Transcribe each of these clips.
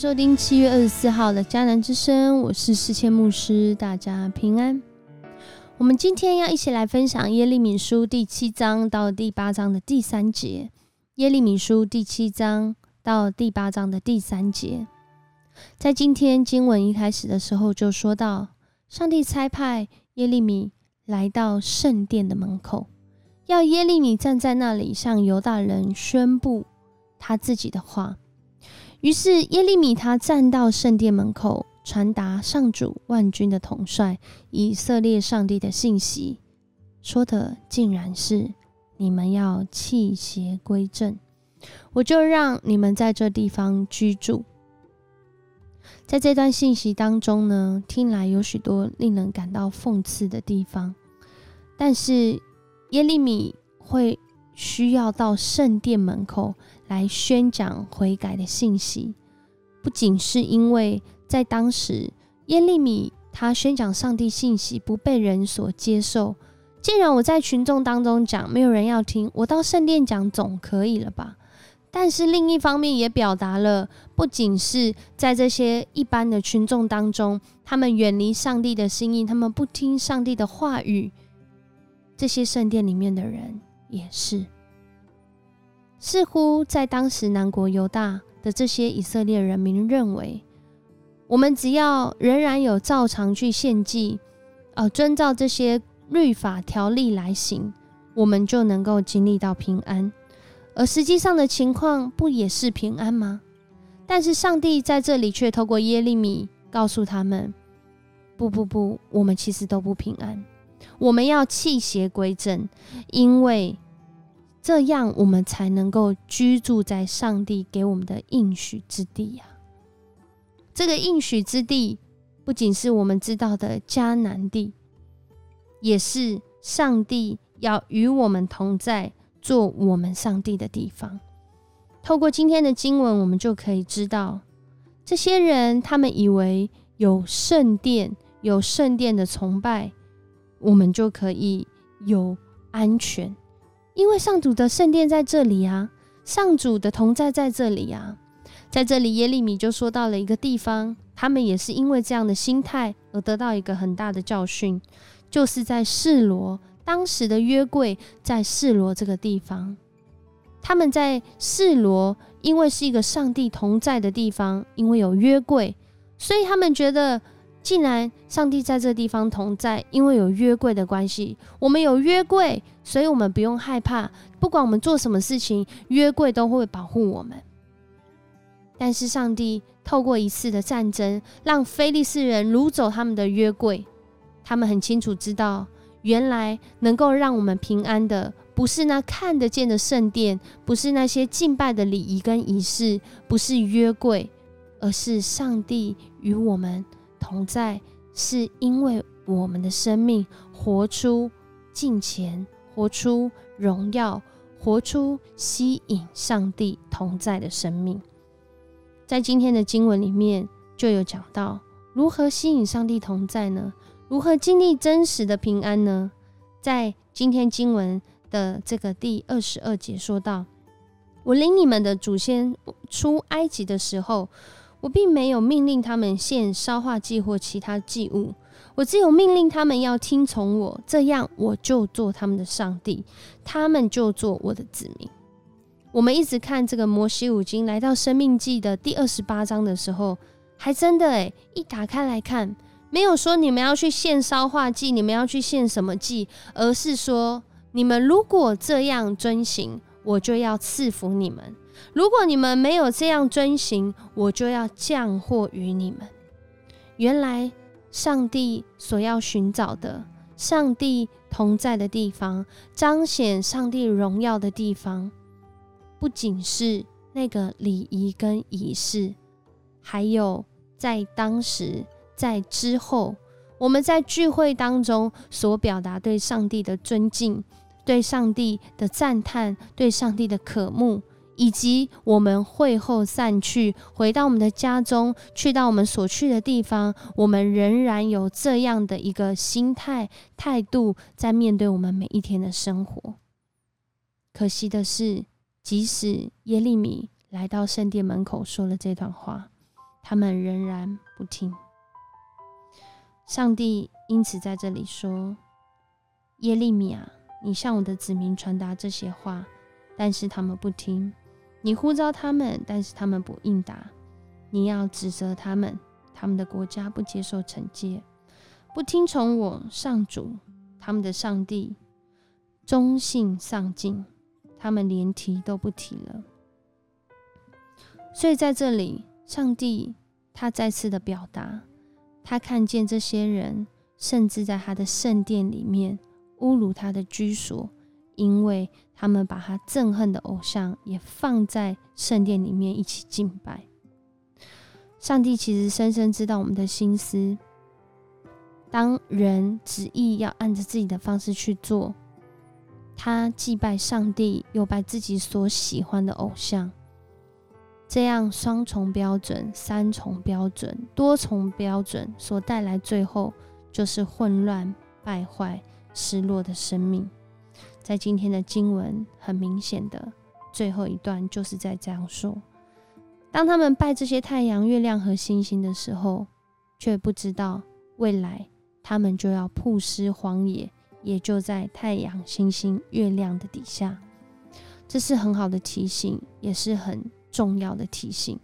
收听七月二十四号的迦南之声，我是世谦牧师，大家平安。我们今天要一起来分享耶利米书第七章到第八章的第三节。耶利米书第七章到第八章的第三节，在今天经文一开始的时候就说到，上帝差派耶利米来到圣殿的门口，要耶利米站在那里向犹大人宣布他自己的话。于是耶利米他站到圣殿门口，传达上主万军的统帅以色列上帝的信息，说的竟然是你们要弃邪归正，我就让你们在这地方居住。在这段信息当中呢，听来有许多令人感到讽刺的地方，但是耶利米会需要到圣殿门口。来宣讲悔改的信息，不仅是因为在当时耶利米他宣讲上帝信息不被人所接受，既然我在群众当中讲，没有人要听，我到圣殿讲总可以了吧？但是另一方面也表达了，不仅是在这些一般的群众当中，他们远离上帝的心意，他们不听上帝的话语，这些圣殿里面的人也是。似乎在当时南国犹大的这些以色列人民认为，我们只要仍然有照常去献祭，呃，遵照这些律法条例来行，我们就能够经历到平安。而实际上的情况不也是平安吗？但是上帝在这里却透过耶利米告诉他们：不不不，我们其实都不平安。我们要弃邪归正，因为。这样，我们才能够居住在上帝给我们的应许之地呀。这个应许之地，不仅是我们知道的迦南地，也是上帝要与我们同在、做我们上帝的地方。透过今天的经文，我们就可以知道，这些人他们以为有圣殿、有圣殿的崇拜，我们就可以有安全。因为上主的圣殿在这里啊，上主的同在在这里啊，在这里耶利米就说到了一个地方，他们也是因为这样的心态而得到一个很大的教训，就是在示罗当时的约柜在示罗这个地方，他们在示罗，因为是一个上帝同在的地方，因为有约柜，所以他们觉得。既然上帝在这地方同在，因为有约柜的关系，我们有约柜，所以我们不用害怕。不管我们做什么事情，约柜都会保护我们。但是上帝透过一次的战争，让非利士人掳走他们的约柜。他们很清楚知道，原来能够让我们平安的，不是那看得见的圣殿，不是那些敬拜的礼仪跟仪式，不是约柜，而是上帝与我们。同在，是因为我们的生命活出敬虔，活出荣耀，活出吸引上帝同在的生命。在今天的经文里面，就有讲到如何吸引上帝同在呢？如何经历真实的平安呢？在今天经文的这个第二十二节说到：“我领你们的祖先出埃及的时候。”我并没有命令他们献烧化祭或其他祭物，我只有命令他们要听从我，这样我就做他们的上帝，他们就做我的子民。我们一直看这个摩西五经，来到生命记的第二十八章的时候，还真的诶，一打开来看，没有说你们要去献烧化祭，你们要去献什么祭，而是说你们如果这样遵行，我就要赐福你们。如果你们没有这样遵行，我就要降祸于你们。原来上帝所要寻找的，上帝同在的地方，彰显上帝荣耀的地方，不仅是那个礼仪跟仪式，还有在当时、在之后，我们在聚会当中所表达对上帝的尊敬、对上帝的赞叹、对上帝的渴慕。以及我们会后散去，回到我们的家中，去到我们所去的地方，我们仍然有这样的一个心态态度，在面对我们每一天的生活。可惜的是，即使耶利米来到圣殿门口说了这段话，他们仍然不听。上帝因此在这里说：“耶利米啊，你向我的子民传达这些话，但是他们不听；你呼召他们，但是他们不应答。你要指责他们，他们的国家不接受惩戒，不听从我上主他们的上帝，忠信丧尽，他们连提都不提了。所以在这里，上帝他再次的表达。”他看见这些人，甚至在他的圣殿里面侮辱他的居所，因为他们把他憎恨的偶像也放在圣殿里面一起敬拜。上帝其实深深知道我们的心思，当人执意要按着自己的方式去做，他祭拜上帝，又拜自己所喜欢的偶像。这样双重标准、三重标准、多重标准所带来，最后就是混乱、败坏、失落的生命。在今天的经文，很明显的最后一段就是在这样说：当他们拜这些太阳、月亮和星星的时候，却不知道未来他们就要曝尸荒野，也就在太阳、星星、月亮的底下。这是很好的提醒，也是很。重要的提醒：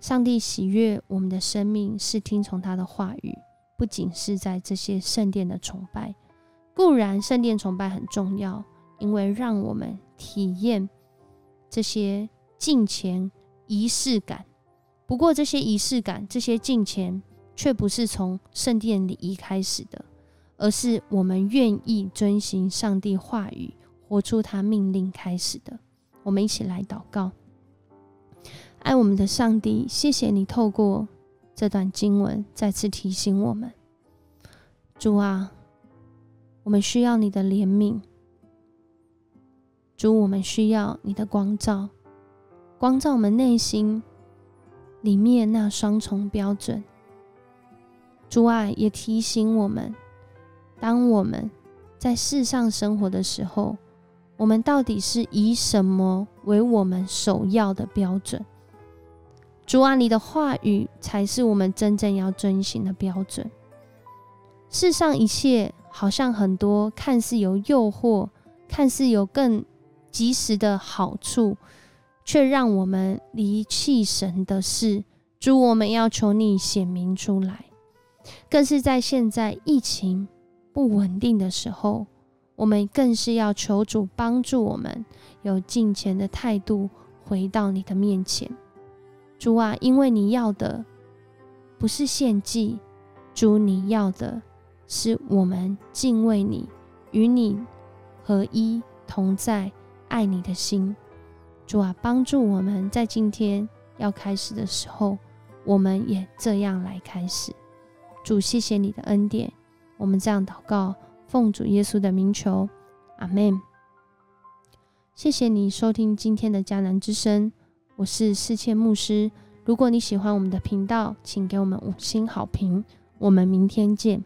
上帝喜悦我们的生命是听从他的话语，不仅是在这些圣殿的崇拜。固然圣殿崇拜很重要，因为让我们体验这些敬虔仪式感。不过，这些仪式感、这些敬虔，却不是从圣殿礼仪开始的，而是我们愿意遵行上帝话语、活出他命令开始的。我们一起来祷告。爱我们的上帝，谢谢你透过这段经文再次提醒我们，主啊，我们需要你的怜悯，主，我们需要你的光照，光照我们内心里面那双重标准。主啊，也提醒我们，当我们在世上生活的时候，我们到底是以什么为我们首要的标准？主啊，你的话语才是我们真正要遵循的标准。世上一切好像很多看似有诱惑、看似有更及时的好处，却让我们离弃神的事。主，我们要求你显明出来。更是在现在疫情不稳定的时候，我们更是要求主帮助我们有敬虔的态度，回到你的面前。主啊，因为你要的不是献祭，主你要的是我们敬畏你、与你合一同在、爱你的心。主啊，帮助我们在今天要开始的时候，我们也这样来开始。主，谢谢你的恩典，我们这样祷告，奉主耶稣的名求，阿门。谢谢你收听今天的迦南之声。我是世谦牧师。如果你喜欢我们的频道，请给我们五星好评。我们明天见。